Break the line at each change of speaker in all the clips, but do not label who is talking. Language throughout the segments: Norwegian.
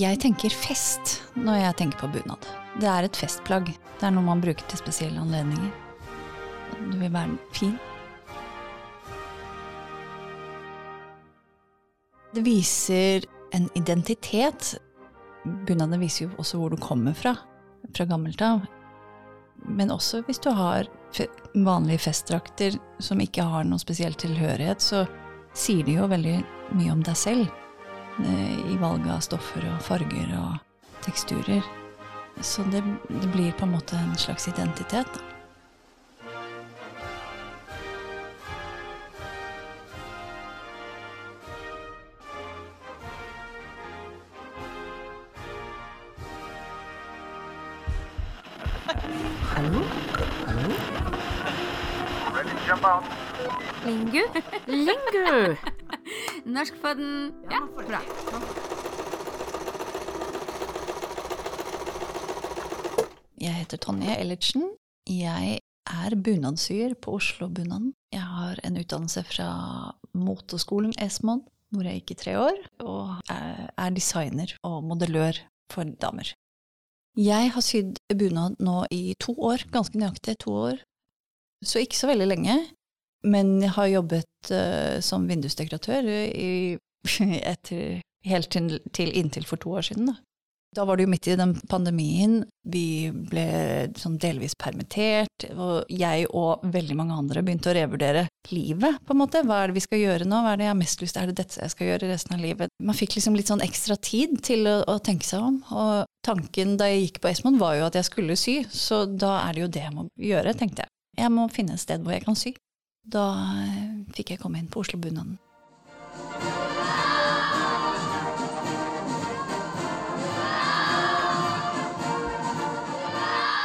Jeg tenker fest når jeg tenker på bunad. Det er et festplagg. Det er noe man bruker til spesielle anledninger. Du vil være fin. Det viser en identitet. Bunadene viser jo også hvor du kommer fra, fra gammelt av. Men også hvis du har vanlige festdrakter som ikke har noe spesiell tilhørighet, så sier de jo veldig mye om deg selv i valget av stoffer og farger og teksturer. Så det, det blir på en måte en slags identitet. da.
Hallo? Hallo?
Lingu?
Lingu!
Norskpodden. Ja, bra.
Jeg heter Tonje Ellertsen. Jeg er bunadsyer på Oslo-bunaden. Jeg har en utdannelse fra moteskolen Esmod, hvor jeg gikk i tre år, og er designer og modellør for damer. Jeg har sydd bunad nå i to år, ganske nøyaktig to år, så ikke så veldig lenge. Men jeg har jobbet uh, som vindusdekoratør helt til, til, inntil for to år siden. Da. da var det jo midt i den pandemien. Vi ble sånn delvis permittert, og jeg og veldig mange andre begynte å revurdere livet, på en måte. Hva er det vi skal gjøre nå? Hva er det jeg har mest lyst til? Er det dette jeg skal gjøre resten av livet? Man fikk liksom litt sånn ekstra tid til å, å tenke seg om. Og tanken da jeg gikk på Esmond var jo at jeg skulle sy, så da er det jo det jeg må gjøre, tenkte jeg. Jeg må finne et sted hvor jeg kan sy. Da fikk jeg komme inn på Oslo-bunaden.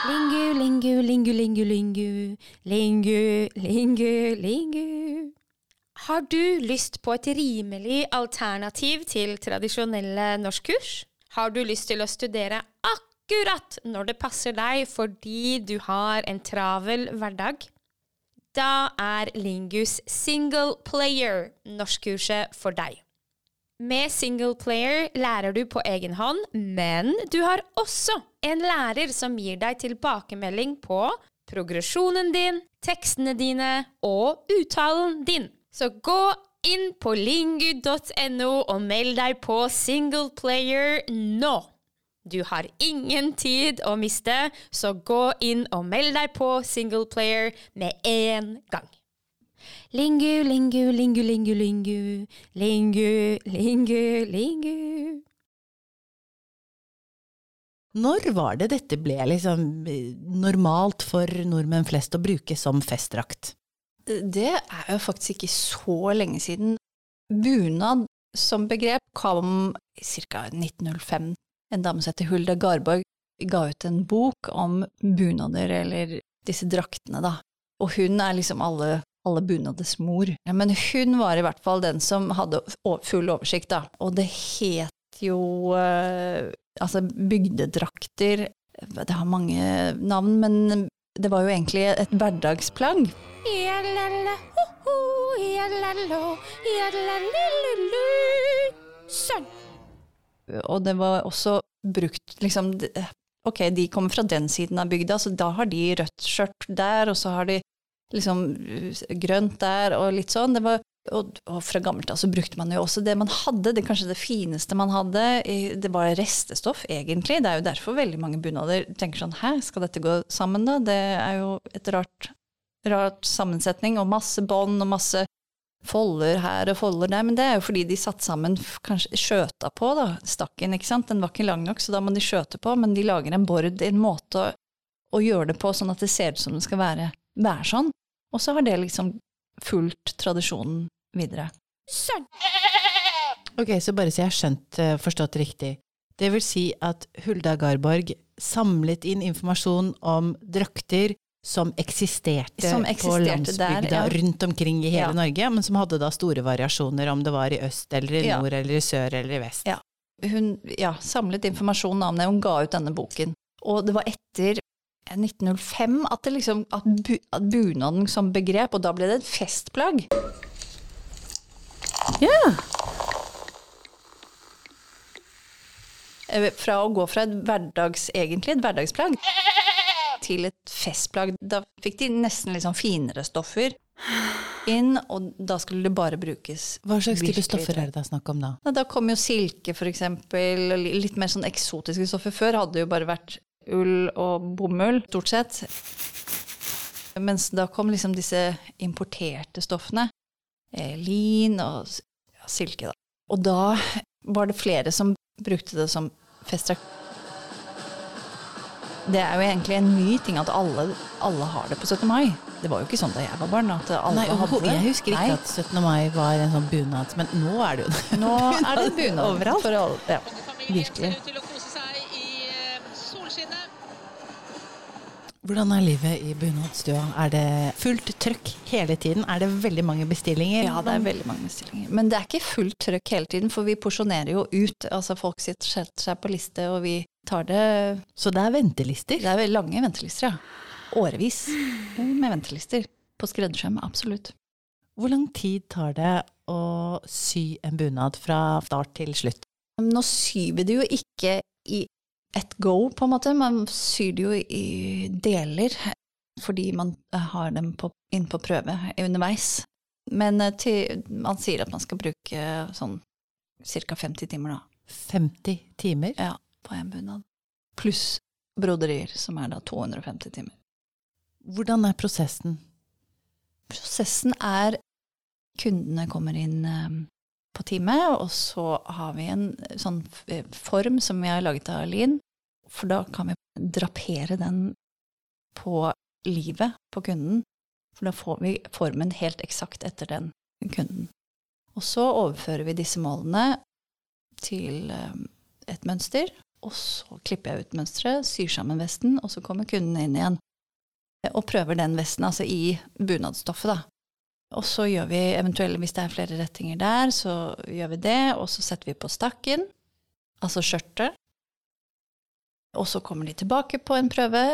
Lingu, lingu, lingu, lingu, lingu. Lingu, lingu, lingu. Har du lyst på et rimelig alternativ til tradisjonelle norskkurs? Har du lyst til å studere akkurat når det passer deg fordi du har en travel hverdag? Da er Lingus Single Player norskkurset for deg. Med Single Player lærer du på egen hånd, men du har også en lærer som gir deg tilbakemelding på progresjonen din, tekstene dine og uttalen din. Så gå inn på lingu.no og meld deg på Single Player nå! Du har ingen tid å miste, så gå inn og meld deg på singleplayer med en gang. Lingu, lingu, lingu, lingu, lingu. Lingu, lingu, lingu.
Når var det dette ble liksom normalt for nordmenn flest å bruke som festdrakt?
Det er jo faktisk ikke så lenge siden. Bunad som begrep kom ca. 1905 en dame som heter Hulda Garborg, ga ut en bok om bunader, eller disse draktene, da. Og hun er liksom alle, alle bunaders mor. Ja, men hun var i hvert fall den som hadde full oversikt, da. Og det het jo eh, altså bygdedrakter Det har mange navn, men det var jo egentlig et hverdagsplagg.
Sånn
og det var også brukt liksom Ok, de kommer fra den siden av bygda, så da har de rødt skjørt der, og så har de liksom grønt der, og litt sånn. Det var, og, og fra gammelt av så brukte man jo også det man hadde, det kanskje det fineste man hadde. Det var restestoff, egentlig. Det er jo derfor veldig mange bunader tenker sånn hæ, skal dette gå sammen, da? Det er jo et rart, rart sammensetning, og masse bånd og masse folder her og folder der, men det er jo fordi de satt sammen, kanskje skjøta på, da, stakken, ikke sant, den var ikke lang nok, så da må de skjøte på, men de lager en bord, en måte å, å gjøre det på sånn at det ser ut som det skal være, være sånn, og så har det liksom fulgt tradisjonen videre.
Skjønt!
Ok, så bare så jeg har skjønt, eh, forstått riktig. Det vil si at Hulda Garborg samlet inn informasjon om drakter som eksisterte,
som eksisterte
på landsbygda
der, ja.
rundt omkring i hele
Ja.
Norge, men som hadde da store variasjoner om det var i øst eller i nord eller i sør eller i vest.
Ja. Hun ja, samlet informasjon om det, hun ga ut denne boken. Og det var etter 1905 at, det liksom, at, bu, at bunaden som begrep, og da ble det et festplagg. Ja. fra å gå fra et hverdags, egentlig et hverdagsplagg til et festplagg. Da fikk de nesten litt sånn finere stoffer inn, og da skulle det bare brukes
Hva slags type stoffer er det da snakk om da?
Da kom jo silke, for eksempel, litt mer sånn eksotiske stoffer. Før hadde det jo bare vært ull og bomull, stort sett. Mens da kom liksom disse importerte stoffene. Eh, lin og ja, silke, da. Og da var det flere som brukte det som festdrakt. Det er jo egentlig en ny ting at alle, alle har det på 17. mai. Det var jo ikke sånn da jeg var barn. At alle
Nei,
hadde det.
jeg husker ikke
Nei.
at 17. mai var en sånn bunad, men nå er det jo det.
Nå er det bunad
Overalt.
for alle. Ja, virkelig.
Hvordan er livet i bunadsstua? Er det fullt trøkk hele tiden? Er det veldig mange bestillinger?
Ja, det er veldig mange bestillinger. Men det er ikke fullt trøkk hele tiden, for vi porsjonerer jo ut. Altså folk setter seg på liste, og vi tar det
Så det er ventelister?
Det er veldig lange ventelister, ja. Årevis med ventelister. På skreddersøm, absolutt.
Hvor lang tid tar det å sy en bunad fra start til slutt?
Nå syr vi det jo ikke i ett go, på en måte. Man syr det jo i deler, fordi man har dem på, inn på prøve underveis. Men eh, til, man sier at man skal bruke sånn ca. 50 timer, da.
50 timer?
Ja, på en bunad. Pluss broderier, som er da 250 timer.
Hvordan er prosessen?
Prosessen er kundene kommer inn eh, på time, og så har vi en sånn form som vi har laget av lin, for da kan vi drapere den på livet på kunden, for da får vi formen helt eksakt etter den kunden. Og så overfører vi disse målene til eh, et mønster, og så klipper jeg ut mønsteret, syr sammen vesten, og så kommer kunden inn igjen og prøver den vesten, altså i bunadsstoffet, da. Og så gjør vi eventuelt, hvis det er flere rettinger der, så gjør vi det, og så setter vi på stakken, altså skjørtet. Og så kommer de tilbake på en prøve,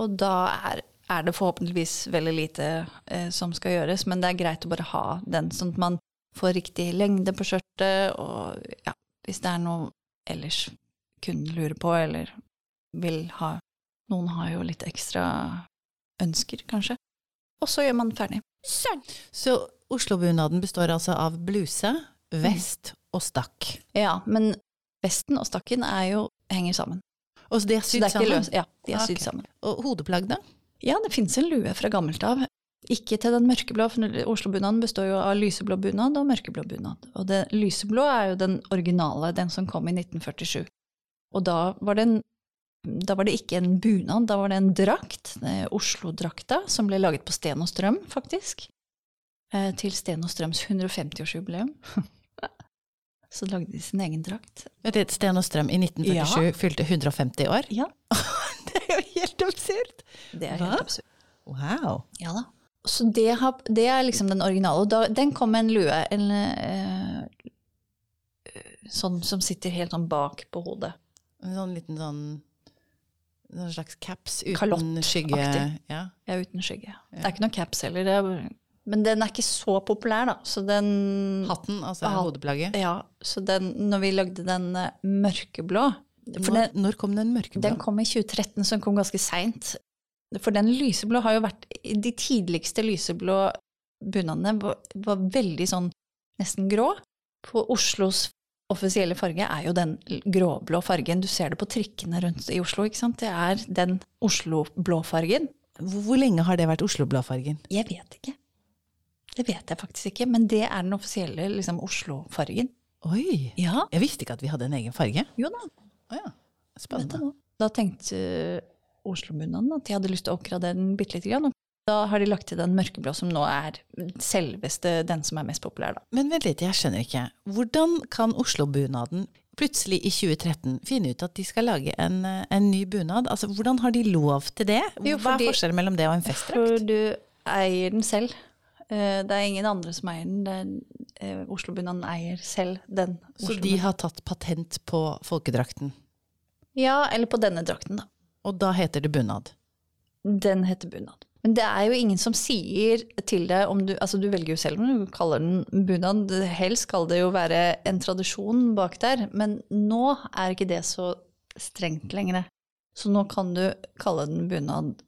og da er, er det forhåpentligvis veldig lite eh, som skal gjøres, men det er greit å bare ha den, sånn at man får riktig lengde på skjørtet, og ja, hvis det er noe ellers kunden lurer på, eller vil ha Noen har jo litt ekstra ønsker, kanskje. Og så gjør man ferdig.
Sønn!
Så Oslo-bunaden består altså av bluse, vest og stakk.
Ja, men vesten og stakken er jo, henger sammen.
Og så de er sydd sammen?
Ja, de er
okay.
sydd sammen.
Og hodeplagg, da?
Ja, det finnes en lue fra gammelt av. Ikke til den mørkeblå, for Oslo-bunaden består jo av lyseblå bunad og mørkeblå bunad. Og det lyseblå er jo den originale, den som kom i 1947. Og da var det, en, da var det ikke en bunad, da var det en drakt, Oslo-drakta, som ble laget på Sten og Strøm, faktisk. Eh, til Sten og Strøms 150-årsjubileum. Så lagde de sin egen drakt.
Sten og Strøm i 1947 fylte 150 år.
Ja,
Det er jo helt absurd!
det er
Hva?
helt absurd.
Wow.
Ja da. Så det, har, det er liksom den originale. Og da, den kom med en lue, en, eh, sånn som sitter helt sånn bak på hodet.
En sånn liten sånn en slags caps uten skygge. Ja.
Ja, uten skygge. Det er ikke noe caps heller. Det er, men den er ikke så populær, da. Så den
Hatten, altså
Hatt.
hodeplagget.
Ja, så den, når vi lagde den eh, mørkeblå
Når,
den,
når kom den mørkeblå?
den kom i 2013, så den kom ganske seint. For den lyseblå har jo vært De tidligste lyseblå bunadene var, var veldig sånn nesten grå. På Oslos offisielle farge er jo den gråblå fargen. Du ser det på trikkene rundt i Oslo, ikke sant. Det er den Oslo-blå-fargen.
Hvor, hvor lenge har det vært Oslo-blåfargen?
Jeg vet ikke. Det vet jeg faktisk ikke, men det er den offisielle liksom, Oslo-fargen.
Oi!
Ja,
Jeg visste ikke at vi hadde en egen farge.
jo da.
Oh, ja. Spennende.
Da tenkte uh, Oslo-bunaden at de hadde lyst til å oppgradere den bitte lite grann. Da har de lagt til den mørkeblå, som nå er selveste den som er mest populær, da.
Men vent litt, jeg skjønner ikke. Hvordan kan Oslo-bunaden plutselig i 2013 finne ut at de skal lage en, eh, en ny bunad? Altså, Hvordan har de lov til det? Hva er forskjellen mellom det og en
For
festdrakt?
du eier den selv. Eh, Det er ingen andre som eier den. Eh, Oslo-bunaden eier selv den.
Så de har tatt patent på folkedrakten,
Ja, eller på denne drakten, da.
og da heter det bunad?
Den heter bunad. Men det er jo ingen som sier til deg om du Altså, du velger jo selv om du kaller den bunad. Helst skal det jo være en tradisjon bak der, men nå er ikke det så strengt lenger. Så nå kan du kalle den bunad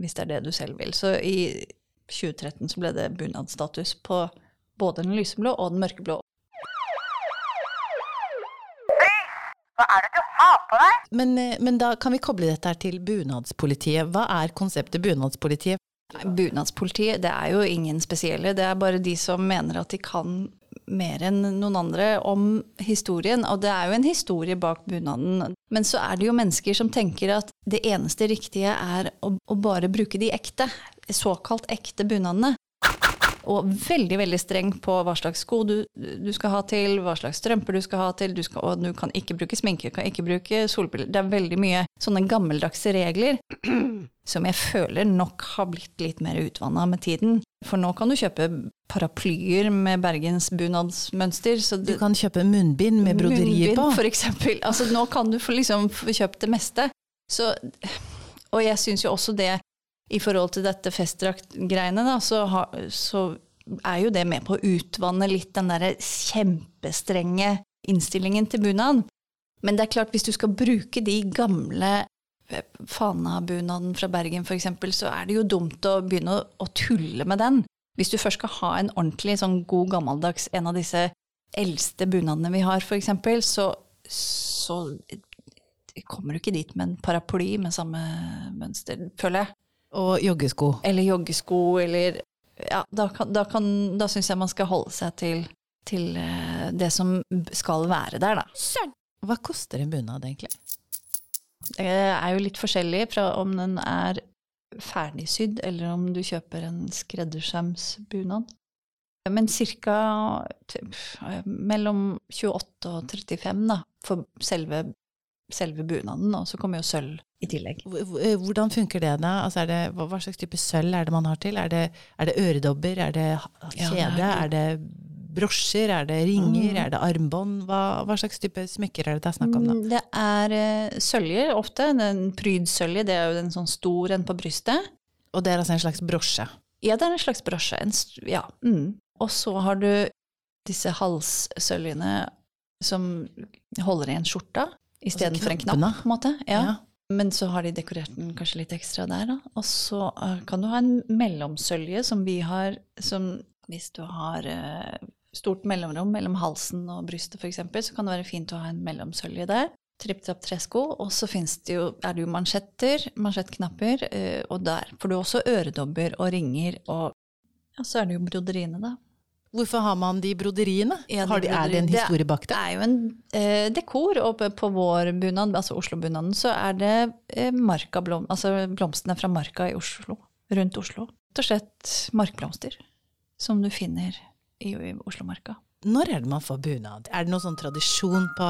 hvis det er det du selv vil. Så i 2013 så ble det bunadstatus på både den lyseblå og den mørkeblå.
Hva er det du har på deg? men da kan vi koble dette her til bunadspolitiet. Hva er konseptet bunadspolitiet?
Bunadspolitiet, det er jo ingen spesielle. Det er bare de som mener at de kan mer enn noen andre om historien. Og det er jo en historie bak bunaden. Men så er det jo mennesker som tenker at det eneste riktige er å, å bare bruke de ekte, såkalt ekte bunadene. Og veldig veldig streng på hva slags sko du, du skal ha til, hva slags strømper du skal ha til, du skal, og du kan ikke bruke sminke, du kan ikke bruke solbriller. Det er veldig mye sånne gammeldagse regler som jeg føler nok har blitt litt mer utvanna med tiden. For nå kan du kjøpe paraplyer med Bergens bunadsmønster. Så
Du kan kjøpe munnbind med broderier
munnbind,
på.
For eksempel. Altså, nå kan du få liksom få kjøpt det meste. Så, og jeg syns jo også det, i forhold til dette festdraktgreiene, da, så, ha, så er jo det med på å utvanne litt den derre kjempestrenge innstillingen til bunad. Men det er klart, hvis du skal bruke de gamle eh, Fana-bunaden fra Bergen f.eks., så er det jo dumt å begynne å, å tulle med den. Hvis du først skal ha en ordentlig sånn god gammeldags, en av disse eldste bunadene vi har f.eks., så, så kommer du ikke dit med en paraply med samme mønster, føler jeg.
Og joggesko.
Eller joggesko, eller Ja, da, kan, da, kan, da syns jeg man skal holde seg til, til eh, det som skal være der, da.
Søren!
Hva koster en bunad, egentlig?
Det er jo litt forskjellig fra om den er ferdigsydd, eller om du kjøper en skreddersømsbunad. Men ca. mellom 28 og 35 da, for selve, selve bunaden, og så kommer jo sølv i tillegg.
Hvor- Hvordan funker det da? Altså det, hva slags type sølv er det man har til? Er det, er det øredobber? Er det kjede?
Ja, det er
er det brosjer? Er det ringer?
Mm.
Er det armbånd? Hva, hva slags type smykker er det det er snakk om da?
Mm, Det er eh, søljer ofte. Den prydsølje, det er jo en sånn stor en på brystet.
Og det er altså en slags brosje.
Ja, det er en slags brosje. En, ja. Mm. Og så har du disse halssøljene som holder igjen skjorta, istedenfor en knapp, på en måte. Ja.
Ja.
Men så har de dekorert den kanskje litt ekstra der, da. Og så eh, kan du ha en mellomsølje som vi har, som hvis du har eh, stort mellomrom mellom halsen og brystet f.eks., så kan det være fint å ha en mellomsølje der. Tripp-trapp tresko. Og så det jo, er det jo mansjetter, mansjettknapper, eh, og der får du også øredobber og ringer, og ja, så er det jo broderiene, da.
Hvorfor har man de broderiene?
Ja, de
har de, er det en historie bak
Det
det?
er jo en eh, dekor, og på- vår bunad, altså Oslo-bunaden, så er det eh, marka blom, altså blomstene fra marka i Oslo, rundt Oslo. Rett og slett markblomster som du finner i, i Oslomarka.
Når er det man får bunad? Er det noen sånn tradisjon på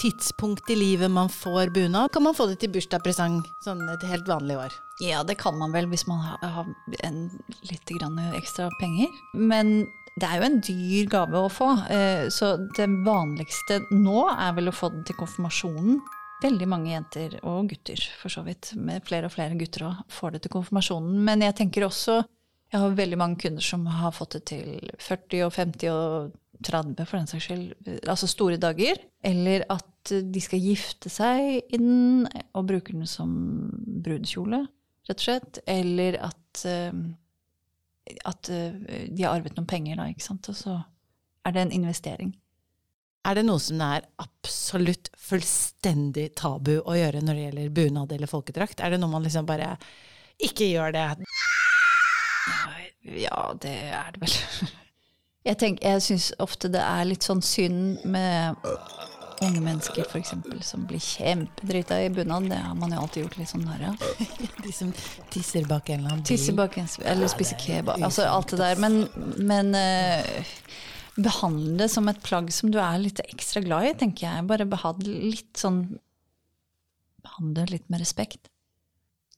tidspunkt i livet man får bunad? Kan man få det til bursdagspresang sånn et helt vanlig år?
Ja, det kan man vel hvis man har, en, litt ekstra penger. Men det er jo en dyr gave å få, eh, så det vanligste nå er vel å få den til konfirmasjonen. Veldig mange jenter og gutter, for så vidt, med flere og flere gutter òg, får det til konfirmasjonen. Men jeg tenker også Jeg har veldig mange kunder som har fått det til 40 og 50 og 30, for den saks skyld. Altså store dager. Eller at de skal gifte seg i den og bruker den som brudekjole, rett og slett. Eller at, eh, at eh, de har arvet noen penger, da, ikke sant. Og så er det en investering.
Er det noe som er absolutt fullstendig tabu å gjøre når det gjelder bunad eller folkedrakt? Er det noe man liksom bare ikke gjør det?
Ja, det er det vel. Jeg, tenker, jeg syns ofte det er litt sånn synd med unge mennesker f.eks. som blir kjempedrita i bunad. Det har man jo alltid gjort litt sånn narr av.
De som tisser bak en eller annen bil?
Tisser bak en eller spiser kebab. Altså alt det der. Men, men uh, behandle det som et plagg som du er litt ekstra glad i, tenker jeg. Bare behandle litt sånn Behandle litt med respekt.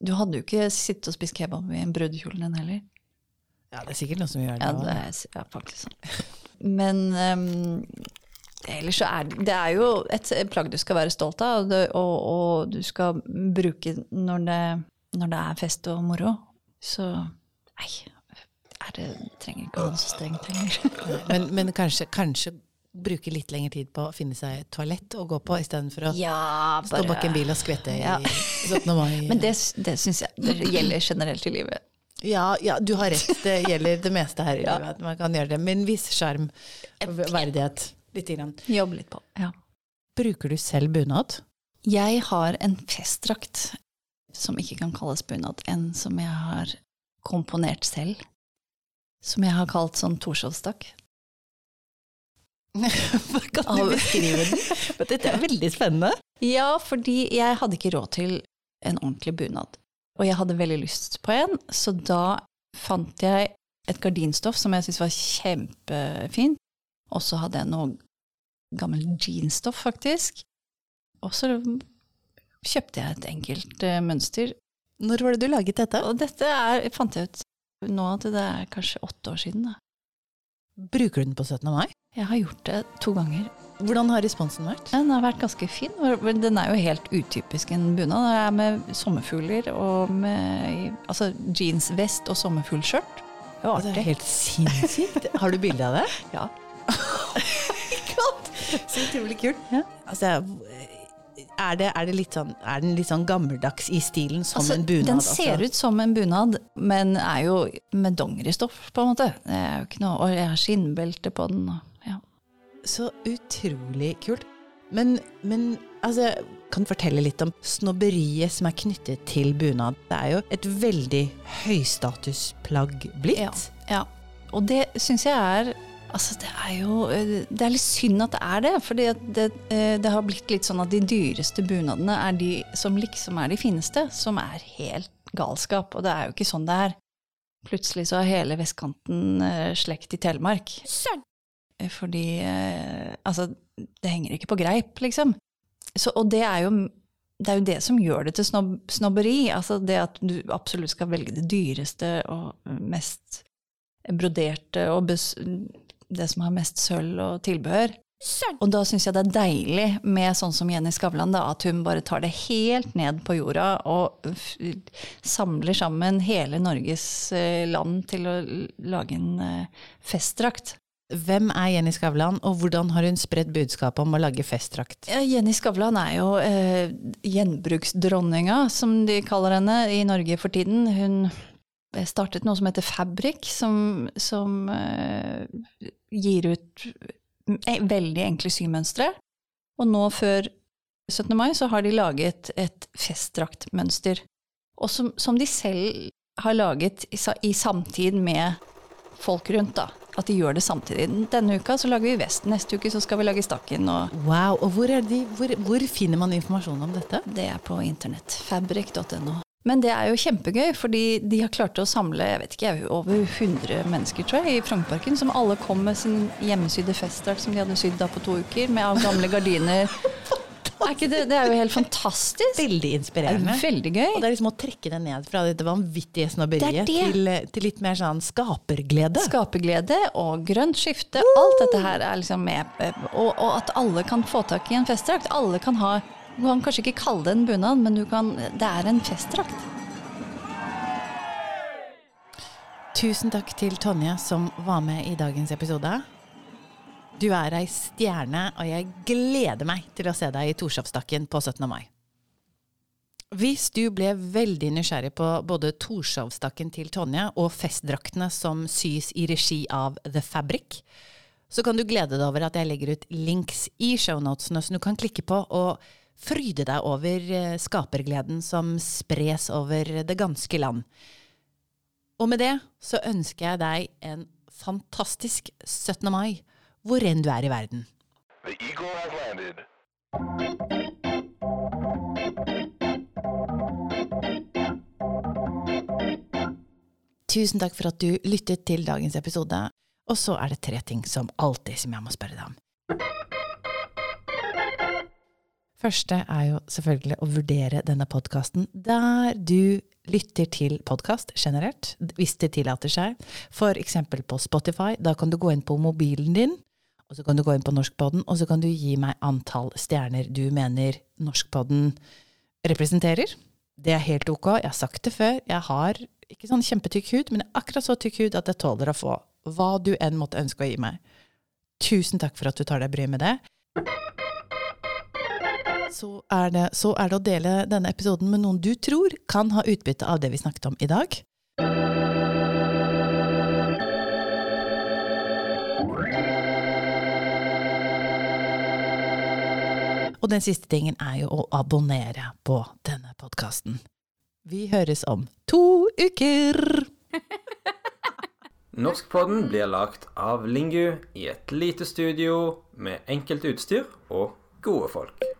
Du hadde jo ikke sittet og spist kebab i en brudekjole din heller.
Ja, det er sikkert noen som gjør det.
Ja, det er ja, faktisk sånn. Men um, ellers så er det, det er jo et plagg du skal være stolt av, og, det, og, og du skal bruke når det, når det er fest og moro. Så nei, det, trenger ikke å være så strengt lenger.
Men, men kanskje, kanskje bruke litt lengre tid på å finne seg et toalett å gå på, istedenfor å
Ja,
stå bak en bil og skvette i
Ja.
17. mai.
Men det, det syns jeg det gjelder generelt i livet.
Ja, ja, du har rett. Det gjelder det meste her i
Ja.
livet. Man kan gjøre det med en viss sjarm og verdighet. Lite grann.
Jobbe litt på. Ja.
Bruker du selv bunad?
Jeg har en festdrakt som ikke kan kalles bunad, en som jeg har komponert selv. Som jeg har kalt sånn Torshovstakk.
kan
du
beskrive den? Dette er veldig spennende.
Ja, fordi jeg hadde ikke råd til en ordentlig bunad. Og jeg hadde veldig lyst på en, så da fant jeg et gardinstoff som jeg syntes var kjempefint. Og så hadde jeg noe gammel jeansstoff, faktisk. Og så kjøpte jeg et enkelt uh, mønster.
Når var det du laget dette?
Og dette er, fant jeg ut nå at det er kanskje åtte år siden. Da.
Bruker du den på 17. mai?
Jeg har gjort det to ganger.
Hvordan har responsen vært?
Den har vært ganske fin. Den er jo helt utypisk en bunad. Det er med sommerfugler og med altså jeansvest og sommerfuglskjørt. Det var
Det er
artig.
helt sinnssykt. Har du bilde av det?
Ja.
Så utrolig kult.
Ja.
Altså, er, det, er, det sånn, er den litt sånn gammeldags i stilen som
Altså,
en bunad?
den ser ut som en bunad, men er jo med dongeristoff, på en måte. Det er jo ikke noe, og jeg har skinnbelte på den. og.
Så utrolig kult. Men, men altså, kan fortelle litt om snobberiet som er knyttet til bunad? Det er jo et veldig høystatusplagg blitt.
Ja, ja. Og det syns jeg er Altså, det er jo Det er litt synd at det er det. fordi at det, eh, det har blitt litt sånn at de dyreste bunadene er de som liksom er de fineste. Som er helt galskap. Og det er jo ikke sånn det er. Plutselig så har hele vestkanten eh, slekt i Telemark.
Søren!
Eh, Fordi eh, Altså, det henger ikke på greip, liksom. Så, og det er jo det er jo det som gjør det til snob, snobberi. Altså det at du absolutt skal velge det dyreste og mest broderte og bes, det som har mest sølv og tilbehør. Og da syns jeg det er deilig med sånn som Jenny Skavlan, da, at hun bare tar det helt ned på jorda og samler sammen hele Norges eh, land til å lage en festdrakt.
Hvem er Jenny Skavlan, og hvordan har hun spredt budskapet om å lage festdrakt?
Ja, Jenny Skavlan er jo eh, gjenbruksdronninga, som de kaller henne i Norge for tiden. Hun startet noe som heter Fabrik, som, som eh, gir ut eh, veldig enkle symønstre. Og nå før 17. mai så har de laget et festdraktmønster. Og som, som de selv har laget i, i samtid med folk rundt, da. At de gjør det samtidig. Denne uka så lager vi vest, neste uke så skal vi lage stakken. og
Wow, og hvor, de, hvor, hvor finner man informasjon om dette?
det er på internett. Fabric.no. Men det er jo kjempegøy, fordi de har klart å samle jeg vet ikke, over 100 mennesker tror jeg, i Frognerparken, som alle kom med sin hjemmesydde festdrakt som de hadde sydd da på to uker, med av gamle gardiner. Er ikke det, det er jo helt fantastisk.
Veldig
er
inspirerende.
veldig gøy.
Og det er liksom å trekke det ned fra dette vanvittige snobberiet
det det.
til, til litt mer sånn skaperglede.
Skaperglede og grønt skifte. Alt dette her er liksom med. Og, og at alle kan få tak i en festdrakt. Alle kan ha Du kan kanskje ikke kalle det en bunad, men du kan, det er en festdrakt.
Tusen takk til Tonje som var med i dagens episode. Du er ei stjerne, og jeg gleder meg til å se deg i Torshovstakken på 17. mai. Hvis du ble veldig nysgjerrig på både Torshovstakken til Tonje og festdraktene som sys i regi av The Fabric, så kan du glede deg over at jeg legger ut links i shownotene som du kan klikke på og fryde deg over eh, skapergleden som spres over det ganske land. Og med det så ønsker jeg deg en fantastisk 17. mai, hvor enn du er i verden.
The Eagle has landed.
Tusen takk for at du lyttet til dagens episode. Og så er det tre ting som alltid som jeg må spørre deg om. Første er jo selvfølgelig å vurdere denne podkasten der du lytter til podkast generelt, hvis det tillater seg. For eksempel på Spotify. Da kan du gå inn på mobilen din, og så kan du gå inn på Norskpodden, og så kan du gi meg antall stjerner du mener Norskpodden representerer. Det er helt ok. Jeg har sagt det før. Jeg har ikke sånn kjempetykk hud, men akkurat så tykk hud at jeg tåler å få hva du enn måtte ønske å gi meg. Tusen takk for at du tar deg bryet med det. Så er, det, så er det å dele denne episoden med noen du tror kan ha utbytte av det vi snakket om i dag. Og den siste tingen er jo å abonnere på denne podkasten. Vi høres om to uker!
Norskpodden blir lagt av Lingu i et lite studio med enkelt utstyr og gode folk.